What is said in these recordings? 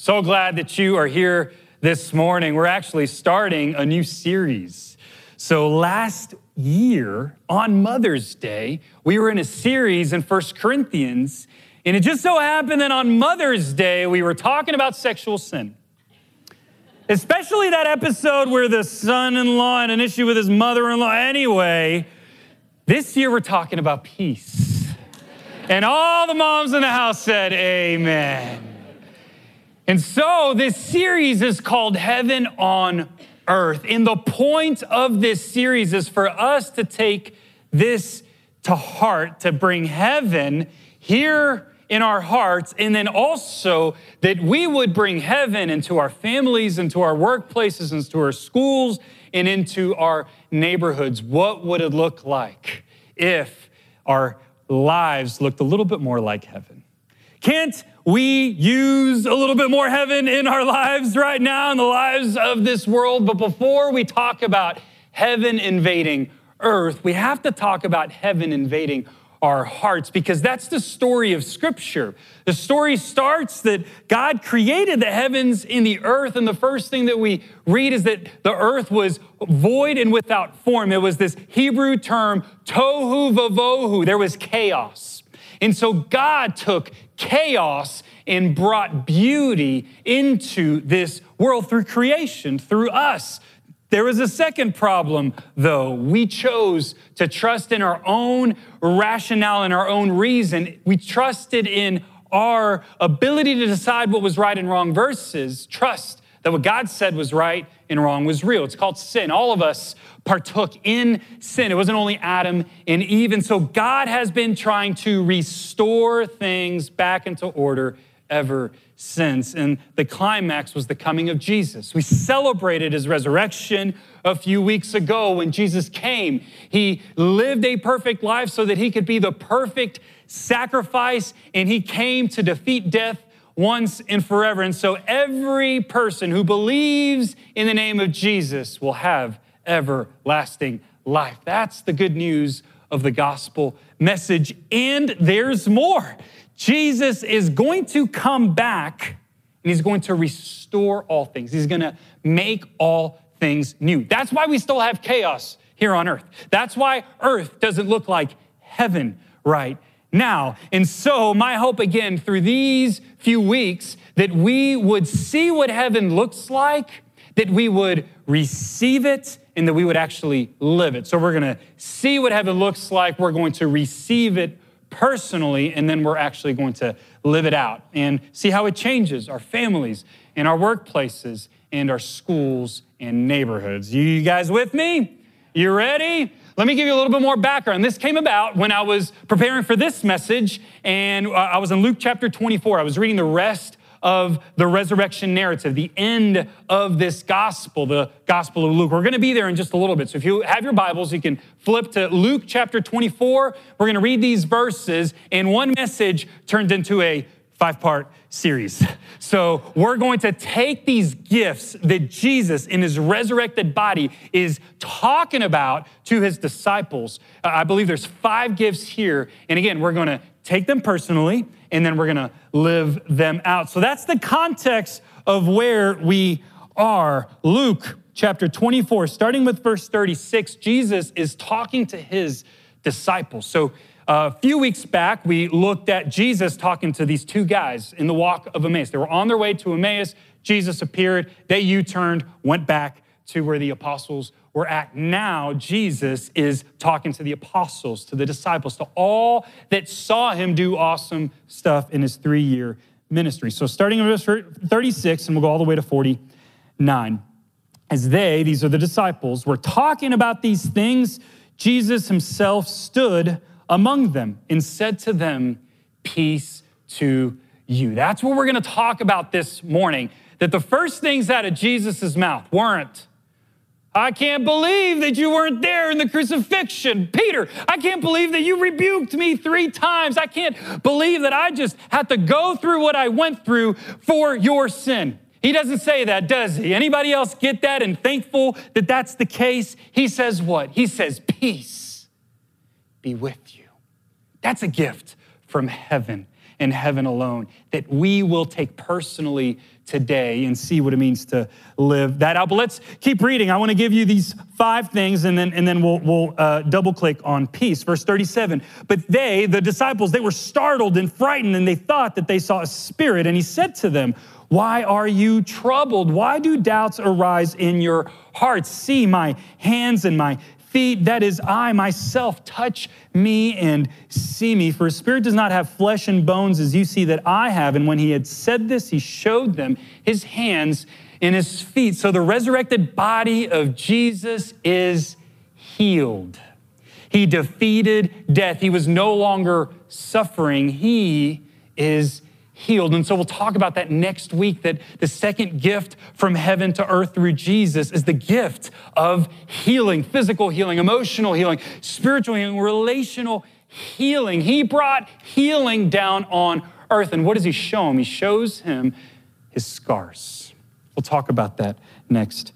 So glad that you are here this morning. We're actually starting a new series. So, last year on Mother's Day, we were in a series in First Corinthians, and it just so happened that on Mother's Day, we were talking about sexual sin. Especially that episode where the son in law had an issue with his mother in law. Anyway, this year we're talking about peace. And all the moms in the house said, Amen. And so this series is called Heaven on Earth. And the point of this series is for us to take this to heart, to bring heaven here in our hearts, and then also that we would bring heaven into our families, into our workplaces, into our schools, and into our neighborhoods. What would it look like if our lives looked a little bit more like heaven? Can't we use a little bit more heaven in our lives right now, in the lives of this world. But before we talk about heaven invading earth, we have to talk about heaven invading our hearts because that's the story of Scripture. The story starts that God created the heavens and the earth, and the first thing that we read is that the earth was void and without form. It was this Hebrew term, tohu vavohu. There was chaos. And so God took chaos and brought beauty into this world through creation, through us. There was a second problem, though. We chose to trust in our own rationale and our own reason. We trusted in our ability to decide what was right and wrong versus trust that what God said was right and wrong was real. It's called sin. All of us partook in sin. It wasn't only Adam and Eve. And so God has been trying to restore things back into order ever since. And the climax was the coming of Jesus. We celebrated his resurrection a few weeks ago when Jesus came. He lived a perfect life so that he could be the perfect sacrifice, and he came to defeat death once and forever. And so every person who believes in the name of Jesus will have everlasting life. That's the good news of the gospel message. And there's more. Jesus is going to come back and he's going to restore all things. He's going to make all things new. That's why we still have chaos here on earth. That's why earth doesn't look like heaven right now. And so, my hope again through these few weeks that we would see what heaven looks like, that we would receive it, and that we would actually live it. So we're going to see what heaven looks like, we're going to receive it personally, and then we're actually going to live it out and see how it changes our families and our workplaces and our schools and neighborhoods. You guys with me? You ready? Let me give you a little bit more background. This came about when I was preparing for this message, and uh, I was in Luke chapter 24. I was reading the rest of the resurrection narrative, the end of this gospel, the gospel of Luke. We're going to be there in just a little bit. So if you have your Bibles, you can flip to Luke chapter 24. We're going to read these verses, and one message turned into a five part series. So we're going to take these gifts that Jesus in his resurrected body is talking about to his disciples. Uh, I believe there's five gifts here. And again, we're going to take them personally and then we're going to live them out. So that's the context of where we are. Luke chapter 24, starting with verse 36, Jesus is talking to his disciples. So a few weeks back, we looked at Jesus talking to these two guys in the walk of Emmaus. They were on their way to Emmaus. Jesus appeared. They U turned, went back to where the apostles were at. Now, Jesus is talking to the apostles, to the disciples, to all that saw him do awesome stuff in his three year ministry. So, starting in verse 36, and we'll go all the way to 49. As they, these are the disciples, were talking about these things, Jesus himself stood among them and said to them, Peace to you. That's what we're going to talk about this morning. That the first things out of Jesus' mouth weren't, I can't believe that you weren't there in the crucifixion. Peter, I can't believe that you rebuked me three times. I can't believe that I just had to go through what I went through for your sin. He doesn't say that, does he? Anybody else get that and thankful that that's the case? He says what? He says, Peace be with you. That's a gift from heaven. and heaven alone that we will take personally today and see what it means to live that out. But let's keep reading. I want to give you these five things and then, and then we'll, we'll uh, double click on peace. Verse 37 But they, the disciples, they were startled and frightened and they thought that they saw a spirit. And he said to them, Why are you troubled? Why do doubts arise in your hearts? See my hands and my feet, that is I myself, touch me and see me. For a spirit does not have flesh and bones as you see that I have. And when he had said this, he showed them his hands and his feet. So the resurrected body of Jesus is healed. He defeated death. He was no longer suffering. He is healed. And so we'll talk about that next week that the second gift from heaven to earth through Jesus is the gift of healing, physical healing, emotional healing, spiritual healing, relational healing. He brought healing down on earth. And what does he show him? He shows him his scars. We'll talk about that next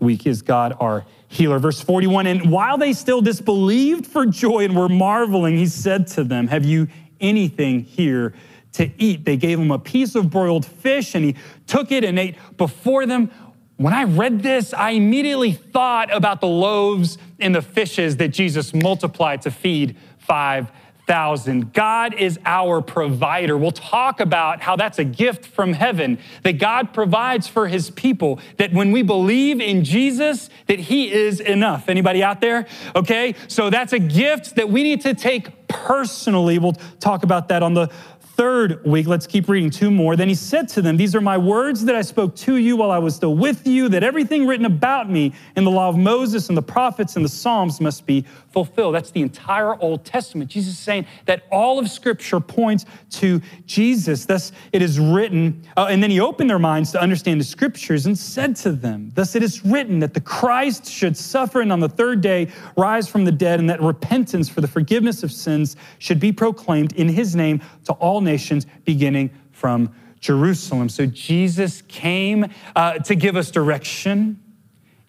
week. Is God our healer? Verse 41 And while they still disbelieved for joy and were marveling, he said to them, Have you anything here? To eat. They gave him a piece of broiled fish and he took it and ate before them. When I read this, I immediately thought about the loaves and the fishes that Jesus multiplied to feed 5,000. God is our provider. We'll talk about how that's a gift from heaven that God provides for his people, that when we believe in Jesus, that he is enough. Anybody out there? Okay? So that's a gift that we need to take personally. We'll talk about that on the third week, let's keep reading two more. Then he said to them, These are my words that I spoke to you while I was still with you, that everything written about me in the law of Moses and the prophets and the Psalms must be fulfilled. That's the entire Old Testament. Jesus is saying that all of Scripture points to Jesus. Thus it is written, uh, and then he opened their minds to understand the Scriptures and said to them, Thus it is written that the Christ should suffer and on the third day rise from the dead, and that repentance for the forgiveness of sins should be proclaimed in his name to all nations, beginning from Jerusalem. So Jesus came uh, to give us direction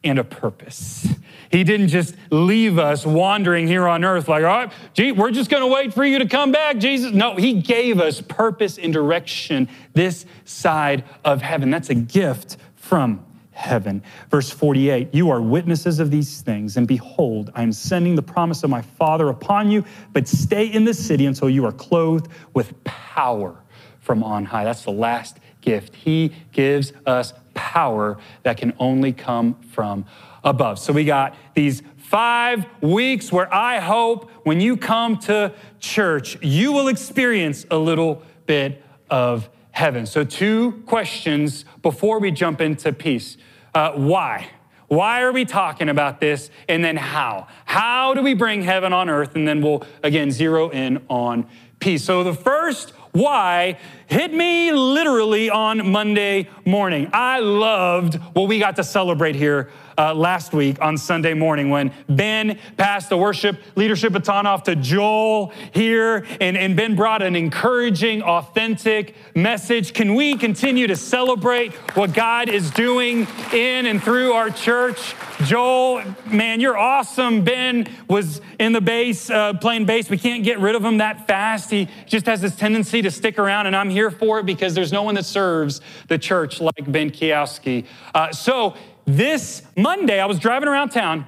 and a purpose. He didn't just leave us wandering here on earth like, all right, gee, we're just going to wait for you to come back, Jesus. No, He gave us purpose and direction this side of heaven. That's a gift from heaven. Verse 48 You are witnesses of these things, and behold, I am sending the promise of my Father upon you, but stay in the city until you are clothed with power from on high. That's the last gift. He gives us power that can only come from above. So we got these five weeks where I hope when you come to church, you will experience a little bit of heaven. So, two questions before we jump into peace. Uh, why? Why are we talking about this? And then how? How do we bring heaven on earth? And then we'll again zero in on peace. So, the first why hit me literally on Monday morning. I loved what we got to celebrate here uh, last week on Sunday morning when Ben passed the worship leadership baton off to Joel here, and, and Ben brought an encouraging, authentic message. Can we continue to celebrate what God is doing in and through our church? Joel, man, you're awesome. Ben was in the bass, uh, playing bass. We can't get rid of him that fast. He just has this tendency to stick around, and I'm here for it because there's no one that serves the church like Ben Kiowski. Uh, so, this Monday, I was driving around town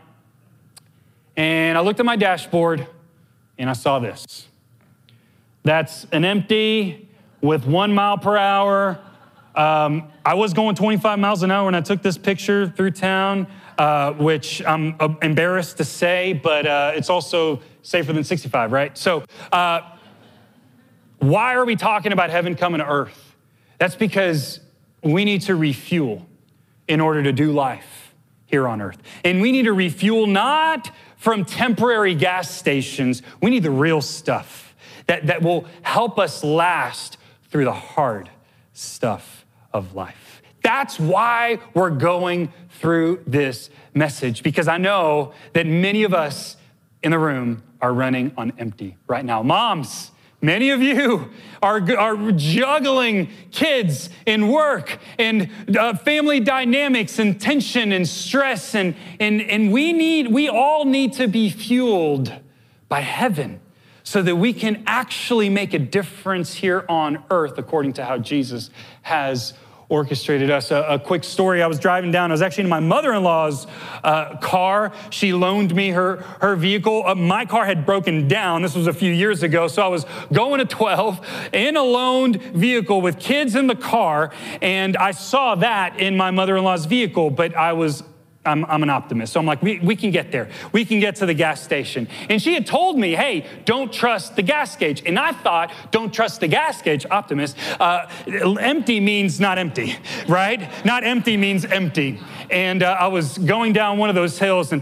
and I looked at my dashboard and I saw this. That's an empty with one mile per hour. Um, I was going 25 miles an hour when I took this picture through town, uh, which I'm uh, embarrassed to say, but uh, it's also safer than 65, right? So, uh, why are we talking about heaven coming to earth? That's because we need to refuel in order to do life here on earth. And we need to refuel not from temporary gas stations, we need the real stuff that, that will help us last through the hard stuff of life. That's why we're going through this message, because I know that many of us in the room are running on empty right now. Moms, Many of you are, are juggling kids and work and uh, family dynamics and tension and stress. And, and, and we need, we all need to be fueled by heaven. so that we can actually make a difference here on earth according to how Jesus has orchestrated us. A, a, quick story I was driving down, I was actually in my mother in law's uh, car. She loaned me her, her vehicle. Uh, my car had broken down. This was a few years ago. So I was going to 12 in a loaned vehicle with kids in the car, and I saw that in my mother in law's vehicle, but I was I'm, I'm, an optimist. So I'm like, we, we can get there. We can get to the gas station. And she had told me, hey, don't trust the gas gauge. And I thought, don't trust the gas gauge, optimist. Uh, empty means not empty, right? Not empty means empty. And uh, I was going down one of those hills and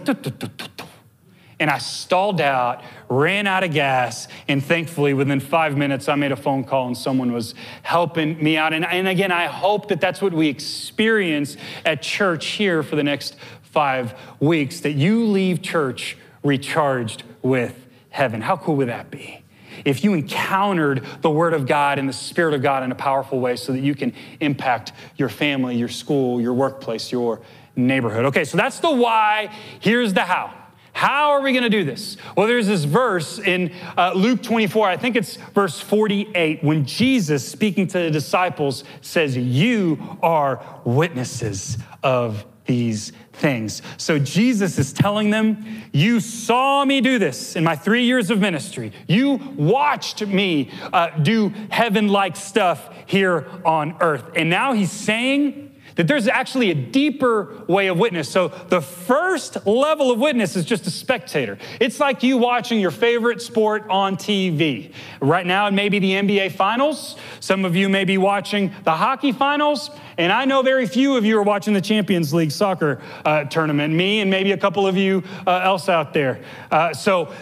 and I stalled out, ran out of gas, and thankfully, within five minutes, I made a phone call and someone was helping me out. And, and again, I hope that that's what we experience at church here for the next five weeks, that you leave church recharged with heaven. How cool would that be? If you encountered the Word of God and the Spirit of God in a powerful way so that you can impact your family, your school, your workplace, your neighborhood. Okay, so that's the why. Here's the how. How are we going to do this? Well, there's this verse in uh, Luke 24, I think it's verse 48, when Jesus, speaking to the disciples, says, You are witnesses of these things. So Jesus is telling them, You saw me do this in my three years of ministry. You watched me uh, do heaven like stuff here on earth. And now he's saying, that there's actually a deeper way of witness. So the first level of witness is just a spectator. It's like you watching your favorite sport on TV. Right now, it may be the NBA Finals. Some of you may be watching the hockey finals. And I know very few of you are watching the Champions League soccer uh, tournament, me and maybe a couple of you uh, else out there. Uh, so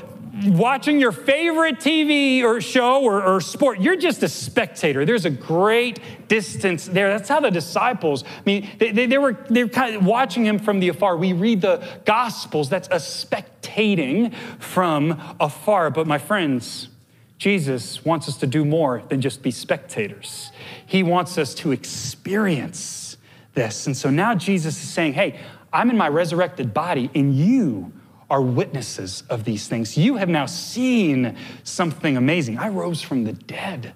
watching your favorite TV or show or, or, sport, you're just a spectator. There's a great distance there. That's how the disciples, I mean, they, they, they were, they were kind of watching him from the afar. We read the Gospels, that's a spectating from afar. But my friends, Jesus wants us to do more than just be spectators. He wants us to experience this. And so now Jesus is saying, hey, I'm in my resurrected body, and you are witnesses of these things. You have now seen something amazing. I rose from the dead.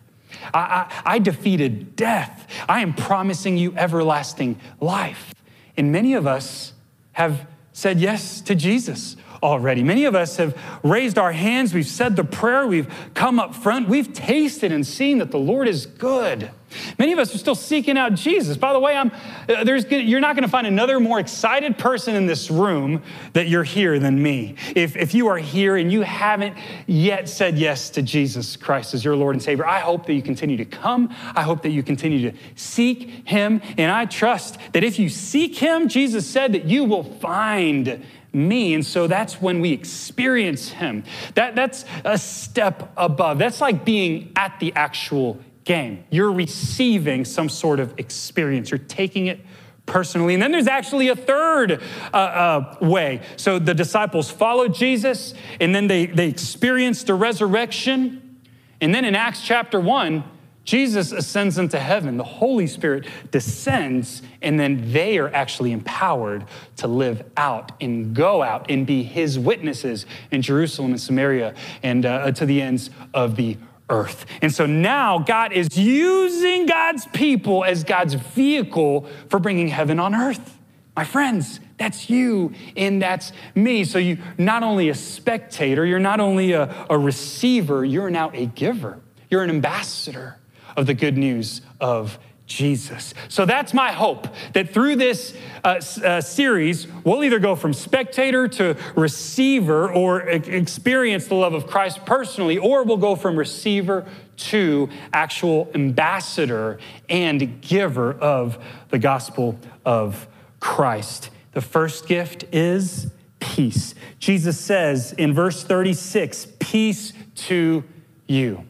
I, I, I, defeated death. I am promising you everlasting life. And many of us have said yes to Jesus already. Many of us have raised our hands, we've said the prayer, we've come up front, we've tasted and seen that the Lord is good. Many of us are still seeking out Jesus. By the way, I'm, uh, there's, you're not going to find another more excited person in this room that you're here than me. If, if you are here and you haven't yet said yes to Jesus Christ as your Lord and Savior, I hope that you continue to come. I hope that you continue to seek Him. And I trust that if you seek Him, Jesus said that you will find me. And so that's when we experience Him. That, that's a step above. That's like being at the actual game. You're receiving some sort of experience, you're taking it personally. And then there's actually a third uh, uh, way. So the disciples followed Jesus, and then they, they experienced the resurrection. And then in Acts chapter 1, Jesus ascends into heaven, the Holy Spirit descends, and then they are actually empowered to live out and go out and be his witnesses in Jerusalem and Samaria and uh, to the ends of the earth. And so now God is using God's people as God's vehicle for bringing heaven on earth. My friends, that's you and that's me. So you're not only a spectator, you're not only a, a receiver, you're now a giver. You're an ambassador of the good news of Jesus. So that's my hope that through this uh, uh, series, we'll either go from spectator to receiver or experience the love of Christ personally, or we'll go from receiver to actual ambassador and giver of the gospel of Christ. The first gift is peace. Jesus says in verse 36, Peace to you.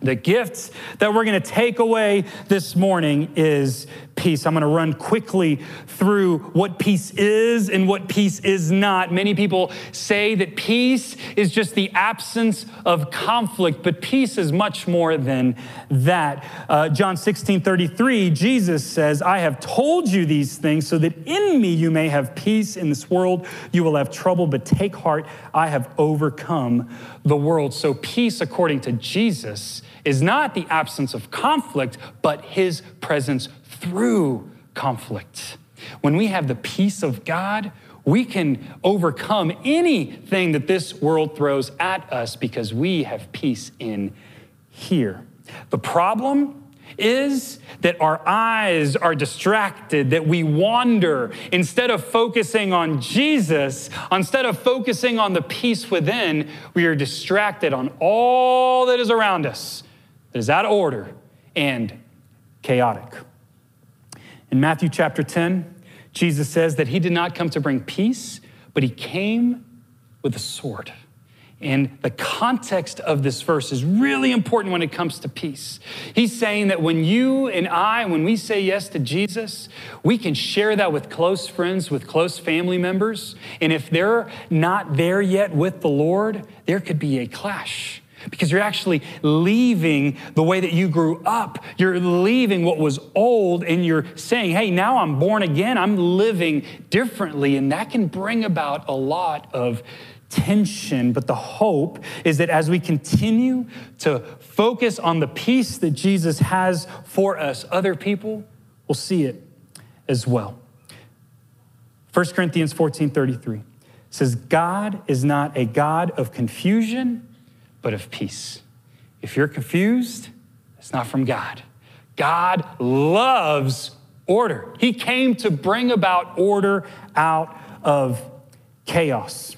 The gifts that we're going to take away this morning is peace. I'm going to run quickly through what peace is and what peace is not. Many people say that peace is just the absence of conflict, but peace is much more than that. Uh, John 16 33, Jesus says, I have told you these things so that in me you may have peace. In this world you will have trouble, but take heart, I have overcome the world. So, peace, according to Jesus, is not the absence of conflict, but his presence through conflict. When we have the peace of God, we can overcome anything that this world throws at us because we have peace in here. The problem is that our eyes are distracted, that we wander. Instead of focusing on Jesus, instead of focusing on the peace within, we are distracted on all that is around us that is out of order and chaotic. In Matthew chapter 10, Jesus says that he did not come to bring peace, but he came with a sword. And the context of this verse is really important when it comes to peace. He's saying that when you and I, when we say yes to Jesus, we can share that with close friends, with close family members. And if they're not there yet with the Lord, there could be a clash because you're actually leaving the way that you grew up. You're leaving what was old and you're saying, hey, now I'm born again. I'm living differently. And that can bring about a lot of tension. But the hope is that as we continue to focus on the peace that Jesus has for us, other people will see it as well. 1 Corinthians 14 33 says, God is not a God of confusion but of peace. If you're confused, it's not from God. God loves order. He came to bring about order out of chaos.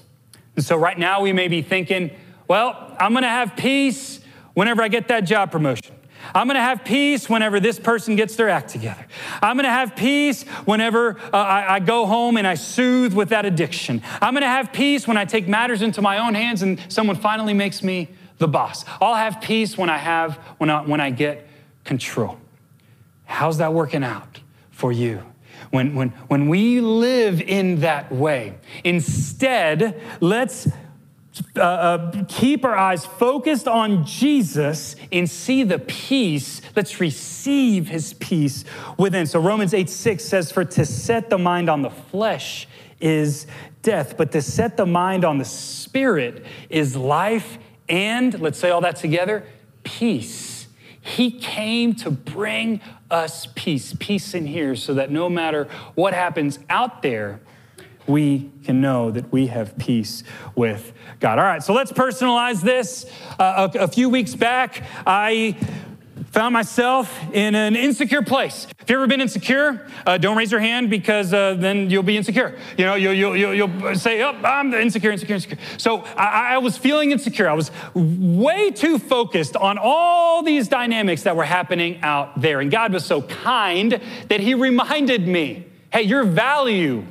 And so, right now, we may be thinking, well, I'm gonna have peace whenever I get that job promotion. I'm going to have peace whenever this person gets their act together. I'm going to have peace whenever uh, I, I, go home and I soothe with that addiction. I'm going to have peace when I take matters into my own hands and someone finally makes me the boss. I'll have peace when I have when I, when I get control. How's that working out for you? When, when, when we live in that way, instead, let's uh, uh, keep our eyes focused on Jesus and see the peace. Let's receive his peace within. So Romans 8 6 says, For to set the mind on the flesh is death, but to set the mind on the spirit is life and, let's say all that together, peace. He came to bring us peace, peace in here, so that no matter what happens out there, we can know that we have peace with God. All right, so let's personalize this. Uh, a, a few weeks back, I found myself in an insecure place. Have you've ever been insecure? Uh, don't raise your hand because uh, then you'll be insecure. You know, you'll, you'll, you'll, you'll say, oh, I'm insecure, insecure, insecure. So I, I, was feeling insecure. I was way too focused on all these dynamics that were happening out there. And God was so kind that He reminded me hey, your value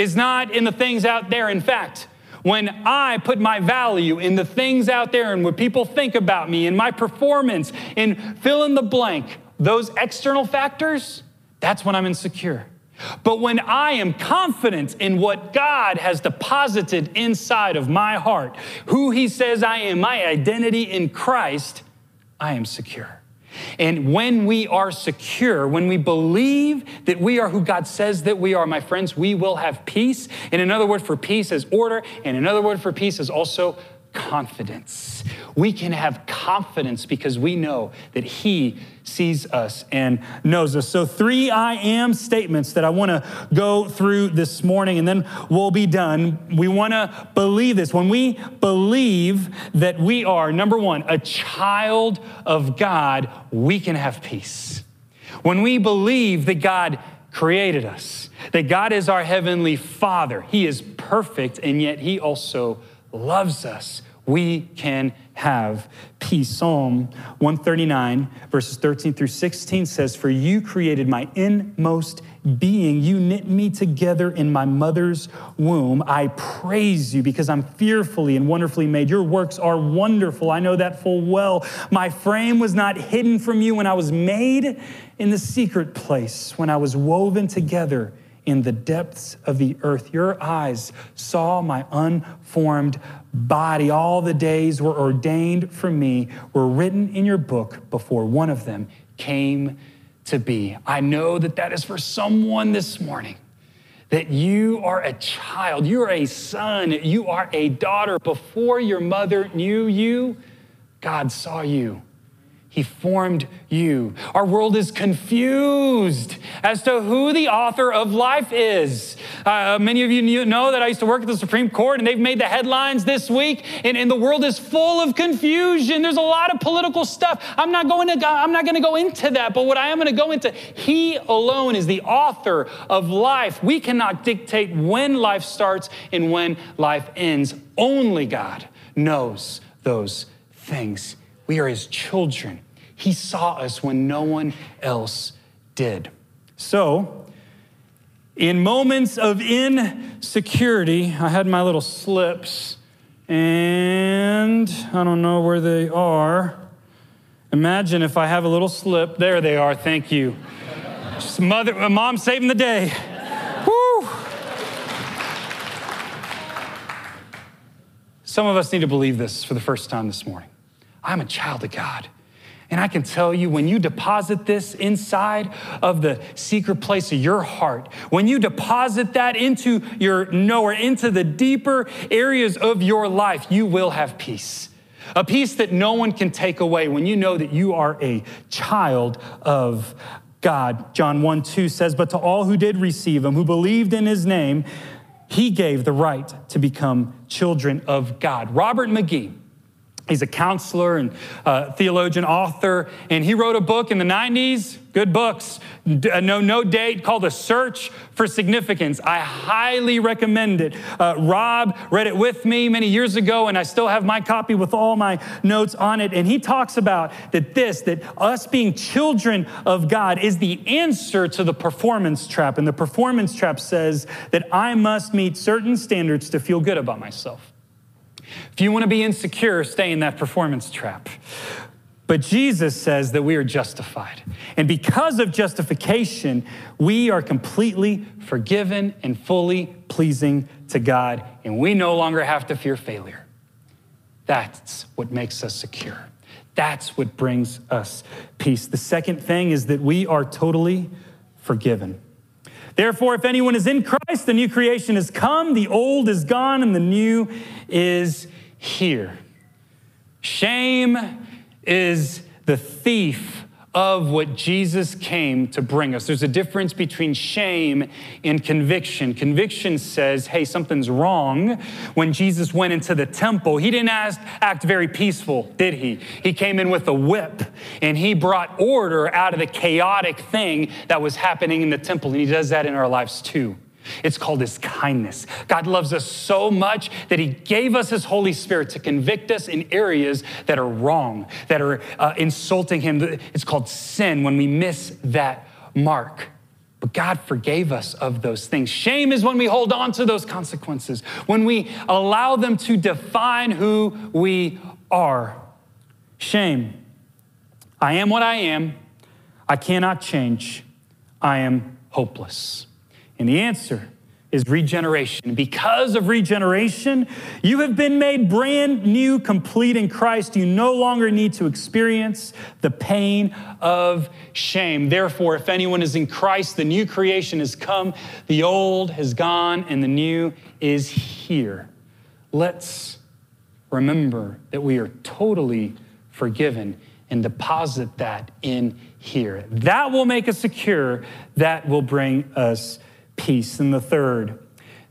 is not in the things out there. In fact, when I put my value in the things out there and what people think about me and my performance and fill in the blank, those external factors, that's when I'm insecure. But when I am confident in what God has deposited inside of my heart, who He says I am, my identity in Christ, I am secure. And when we are secure, when we believe that we are who God says that we are, my friends, we will have peace. And another word for peace is order, and another word for peace is also confidence. We can have confidence because we know that He sees us and knows us. So, three I am statements that I want to go through this morning, and then we'll be done. We want to believe this. When we believe that we are, number one, a child of God, we can have peace. When we believe that God created us, that God is our heavenly Father, He is perfect, and yet He also loves us, we can have peace. Psalm 139, verses 13 through 16 says, For you created my inmost being. You knit me together in my mother's womb. I praise you because I'm fearfully and wonderfully made. Your works are wonderful. I know that full well. My frame was not hidden from you when I was made in the secret place, when I was woven together in the depths of the earth. Your eyes saw my unformed body. All the days were ordained for me, were written in your book before one of them came to be. I know that that is for someone this morning. That you are a child, you are a son, you are a daughter. Before your mother knew you, God saw you he formed you. Our world is confused as to who the author of life is. Uh, many of you know that I used to work at the Supreme Court and they've made the headlines this week, and, and the world is full of confusion. There's a lot of political stuff. I'm not going to, I'm not going to go into that, but what I am going to go into, He alone is the author of life. We cannot dictate when life starts and when life ends. Only God knows those things. We are his children. He saw us when no one else did. So, in moments of insecurity, I had my little slips, and I don't know where they are. Imagine if I have a little slip. There they are. Thank you. Just mother, mom saving the day. Woo! Some of us need to believe this for the first time this morning. I'm a child of God. And I can tell you, when you deposit this inside of the secret place of your heart, when you deposit that into your knower, into the deeper areas of your life, you will have peace. A peace that no one can take away when you know that you are a child of God. John 1 2 says, But to all who did receive him, who believed in his name, he gave the right to become children of God. Robert McGee He's a counselor and uh, theologian, author, and he wrote a book in the 90s, good books, uh, no, no date, called A Search for Significance. I highly recommend it. Uh, Rob read it with me many years ago, and I still have my copy with all my notes on it. And he talks about that this, that us being children of God is the answer to the performance trap. And the performance trap says that I must meet certain standards to feel good about myself. If you want to be insecure, stay in that performance trap. But Jesus says that we are justified. And because of justification, we are completely forgiven and fully pleasing to God, and we no longer have to fear failure. That's what makes us secure. That's what brings us peace. The second thing is that we are totally forgiven. Therefore, if anyone is in Christ, the new creation has come, the old is gone, and the new is here. Shame is the thief of what Jesus came to bring us. There's a difference between shame and conviction. Conviction says, hey, something's wrong. When Jesus went into the temple, he didn't ask, act very peaceful, did he? He came in with a whip and he brought order out of the chaotic thing that was happening in the temple. And he does that in our lives too. It's called His kindness. God loves us so much that He gave us His Holy Spirit to convict us in areas that are wrong, that are uh, insulting Him. It's called sin when we miss that mark. But God forgave us of those things. Shame is when we hold on to those consequences, when we allow them to define who we are. Shame. I am what I am. I cannot change. I am hopeless. And the answer is regeneration. Because of regeneration, you have been made brand new, complete in Christ. You no longer need to experience the pain of shame. Therefore, if anyone is in Christ, the new creation has come, the old has gone, and the new is here. Let's remember that we are totally forgiven and deposit that in here. That will make us secure, that will bring us peace. And the third,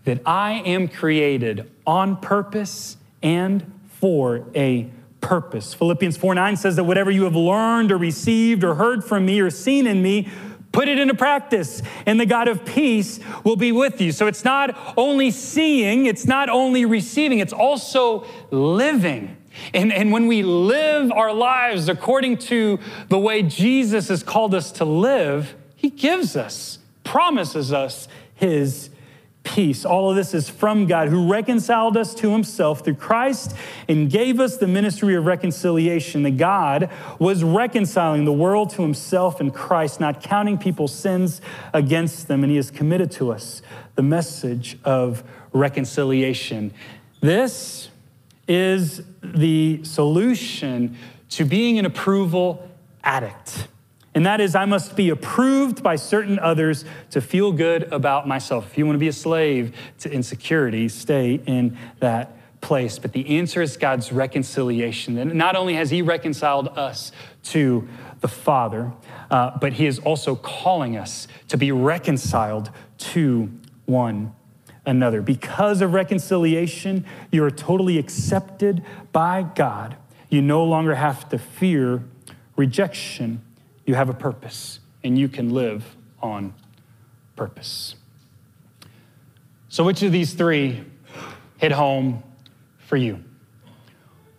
that I am created on purpose and for a purpose. Philippians 4 9 says that whatever you have learned or received or heard from me or seen in me, put it into practice, and the God of peace will be with you. So it's not only seeing, it's not only receiving, it's also living. And, and when we live our lives according to the way Jesus has called us to live, He gives us, promises us His peace. All of this is from God who reconciled us to himself through Christ and gave us the ministry of reconciliation. That God was reconciling the world to himself in Christ, not counting people's sins against them. And he has committed to us the message of reconciliation. This is the solution to being an approval addict. And that is, I must be approved by certain others to feel good about myself. If you want to be a slave to insecurity, stay in that place. But the answer is God's reconciliation. And not only has He reconciled us to the Father, uh, but He is also calling us to be reconciled to one another. Because of reconciliation, you are totally accepted by God. You no longer have to fear rejection you have a purpose and you can live on purpose. So, which of these three hit home for you?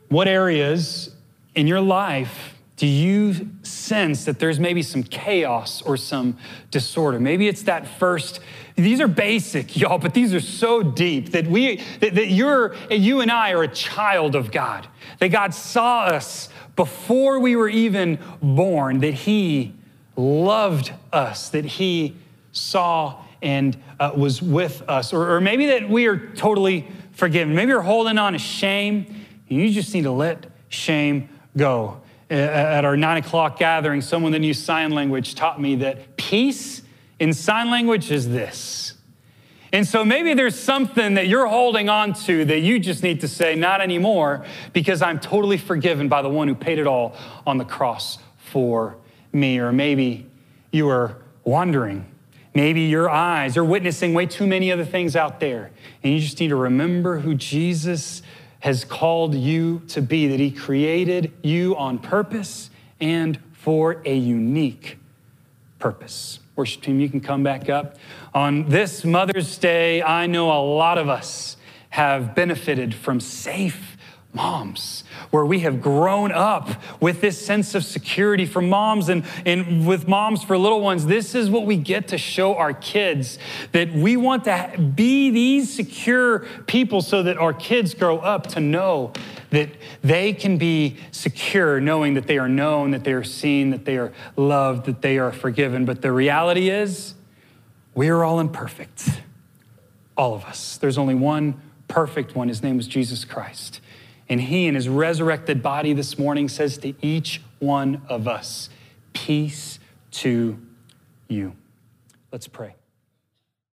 What areas in your life do you sense that there's maybe some chaos or some disorder? Maybe it's that first. These are basic, y'all, but these are so deep that we that, that you're you and I are a child of God. That God saw us before we were even born, that He loved us, that He saw and uh, was with us. Or, or maybe that we are totally forgiven. Maybe you're holding on to shame, and you just need to let shame go. Uh, uh, at our nine o'clock gathering, someone that knew sign language taught me that peace in sign language is this and so maybe there's something that you're holding on to that you just need to say, not anymore, because I'm totally forgiven by the one who paid it all on the cross for me. Or maybe you are wondering. Maybe your eyes are witnessing way too many other things out there. And you just need to remember who Jesus has called you to be, that he created you on purpose and for a unique purpose. Worship team, you can come back up. On this Mother's Day, I know a lot of us have benefited from safe moms, where we have grown up with this sense of security for moms and, and with moms for little ones. This is what we get to show our kids that we want to be these secure people so that our kids grow up to know that they can be secure knowing that they are known, that they are seen, that they are loved, that they are forgiven. But the reality is, we are all imperfect. All of us. There's only one perfect one. His name is Jesus Christ. And he, in his resurrected body this morning, says to each one of us, Peace to you. Let's pray.